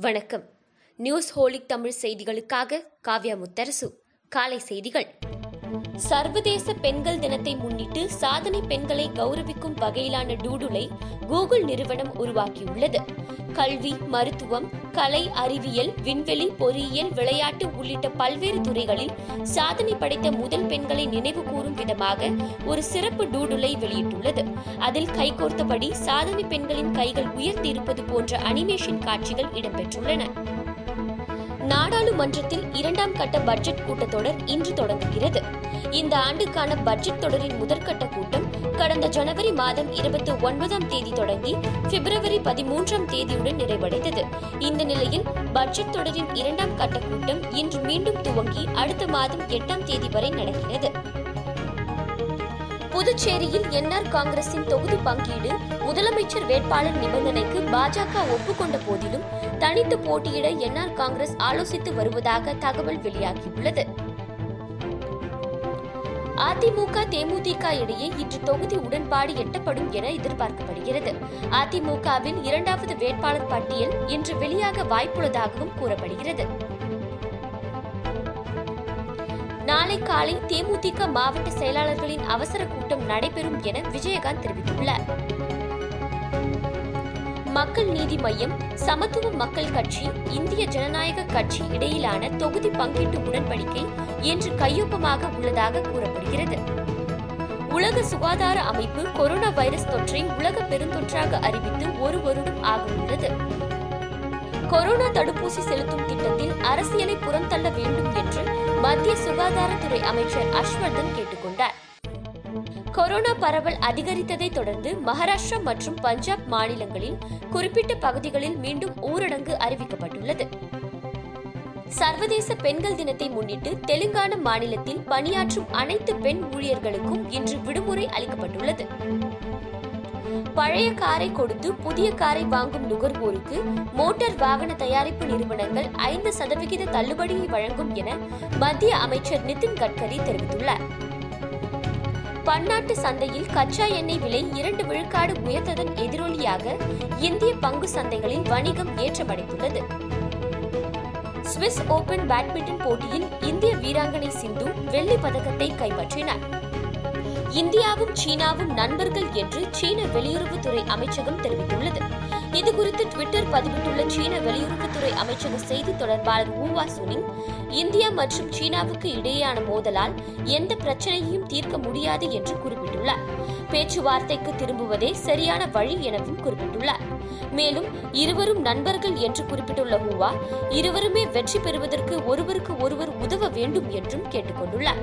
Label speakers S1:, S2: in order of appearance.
S1: வணக்கம். News holic Tamil செய்திகளுக்காக காவ்யா முத்தரசு. காலை செய்திகள். சர்வதேச பெண்கள் தினத்தை முன்னிட்டு சாதனை பெண்களை கௌரவிக்கும் வகையிலான டூடுலை கூகுள் நிறுவனம் உருவாக்கியுள்ளது. கல்வி மருத்துவம் கலை அறிவியல் விண்வெளி பொறியியல் விளையாட்டு உள்ளிட்ட பல்வேறு துறைகளில் சாதனை படைத்த முதல் பெண்களை நினைவு கூறும் விதமாக ஒரு சிறப்பு டூடுலை வெளியிட்டுள்ளது. அதில் கைகோர்த்தபடி சாதனை பெண்களின் கைகள் உயர்த்தி இருப்பது போன்ற அனிமேஷன் காட்சிகள் இடம்பெற்றுள்ளன. நாடாளுமன்றத்தில் இரண்டாம் கட்ட பட்ஜெட் கூட்டத்தொடர் இன்று தொடங்குகிறது. இந்த ஆண்டுக்கான பட்ஜெட் தொடரின் முதற்கட்ட கூட்டம் கடந்த ஜனவரி மாதம் இருபத்தி ஒன்பதாம் தேதி தொடங்கி பிப்ரவரி பதிமூன்றாம் தேதியுடன் நிறைவடைந்தது. இந்த நிலையில் பட்ஜெட் தொடரின் இரண்டாம் கட்ட கூட்டம் இன்று மீண்டும் துவங்கி அடுத்த மாதம் எட்டாம் தேதி வரை நடக்கிறது. புதுச்சேரியில் என்ஆர் காங்கிரசின் தொகுதி பங்கீடு முதலமைச்சர் வேட்பாளர் நிபந்தனைக்கு பாஜக ஒப்புக்கொண்ட போதிலும் தனித்து போட்டியிட என்ஆர் காங்கிரஸ் ஆலோசித்து வருவதாக தகவல் வெளியாகியுள்ளது. அதிமுக தேமுதிக இடையே இன்று தொகுதி உடன்பாடு எட்டப்படும் என எதிர்பார்க்கப்படுகிறது. அதிமுகவின் இரண்டாவது வேட்பாளர் பட்டியல் இன்று வெளியாக வாய்ப்புள்ளதாகவும் கூறப்படுகிறது. நாளை காலை தேமுதிக மாவட்ட செயலாளர்களின் அவசர கூட்டம் நடைபெறும் என விஜயகாந்த் தெரிவித்துள்ளார். மக்கள் நீதி மையம் சமத்துவ மக்கள் கட்சி இந்திய ஜனநாயக கட்சி இடையிலான தொகுதி பங்கீட்டு உடன்படிக்கை இன்று கையொப்பமாக உள்ளதாக கூறப்படுகிறது. உலக சுகாதார அமைப்பு கொரோனா வைரஸ் தொற்றை உலக பெருந்தொற்றாக அறிவித்து ஒரு வருடம் ஆகவுள்ளது. கொரோனா தடுப்பூசி செலுத்தும் திட்டத்தில் அரசியலை புறந்தள்ள வேண்டும் என்று மத்திய சுகாதாரத்துறை அமைச்சர் ஹர்ஷ்வர்தன் கேட்டுக்கொண்டார். கொரோனா பரவல் அதிகரித்ததை தொடர்ந்து மகாராஷ்டிரா மற்றும் பஞ்சாப் மாநிலங்களில் குறிப்பிட்ட பகுதிகளில் மீண்டும் ஊரடங்கு அறிவிக்கப்பட்டுள்ளது. சர்வதேச பெண்கள் தினத்தை முன்னிட்டு தெலுங்கானா மாநிலத்தில் பணியாற்றும் அனைத்து பெண் ஊழியர்களுக்கும் இன்று விடுமுறை அளிக்கப்பட்டுள்ளது. பழைய காரை கொடுத்து புதிய காரை வாங்கும் நுகர்வோருக்கு மோட்டார் வாகன தயாரிப்பு நிறுவனங்கள் ஐந்து சதவிகித தள்ளுபடியை வழங்கும் என மத்திய அமைச்சர் நிதின் கட்கரி தெரிவித்துள்ளார். பன்னாட்டு சந்தையில் கச்சா எண்ணெய் விலை இரண்டு விழுக்காடு உயர்ந்ததன் எதிரொலியாக இந்திய பங்கு சந்தைகளில் வணிகம் ஏற்றமடைந்துள்ளது. சுவிஸ் ஓபன் பேட்மிண்டன் போட்டியில் இந்திய வீராங்கனை சிந்து வெள்ளி பதக்கத்தை கைப்பற்றினார். இந்தியாவும் சீனாவும் நண்பர்கள் என்று சீன வெளியுறவுத்துறை அமைச்சகம் தெரிவித்துள்ளது. இதுகுறித்து ட்விட்டர் பதிவிட்டுள்ள சீன வெளியுறவுத்துறை அமைச்சக செய்தி தொடர்பாளர் ஊவா சுனிங் இந்தியா மற்றும் சீனாவுக்கு இடையேயான மோதலால் எந்த பிரச்சனையையும் தீர்க்க முடியாது என்று குறிப்பிட்டுள்ளார். பேச்சுவார்த்தைக்கு திரும்புவதே சரியான வழி எனவும் குறிப்பிட்டுள்ளார். மேலும் இருவரும் நண்பர்கள் என்று குறிப்பிட்டுள்ள ஹூவா இருவருமே வெற்றி பெறுவதற்கு ஒருவருக்கு ஒருவர் உதவ வேண்டும் என்றும் கேட்டுக்கொண்டுள்ளார்.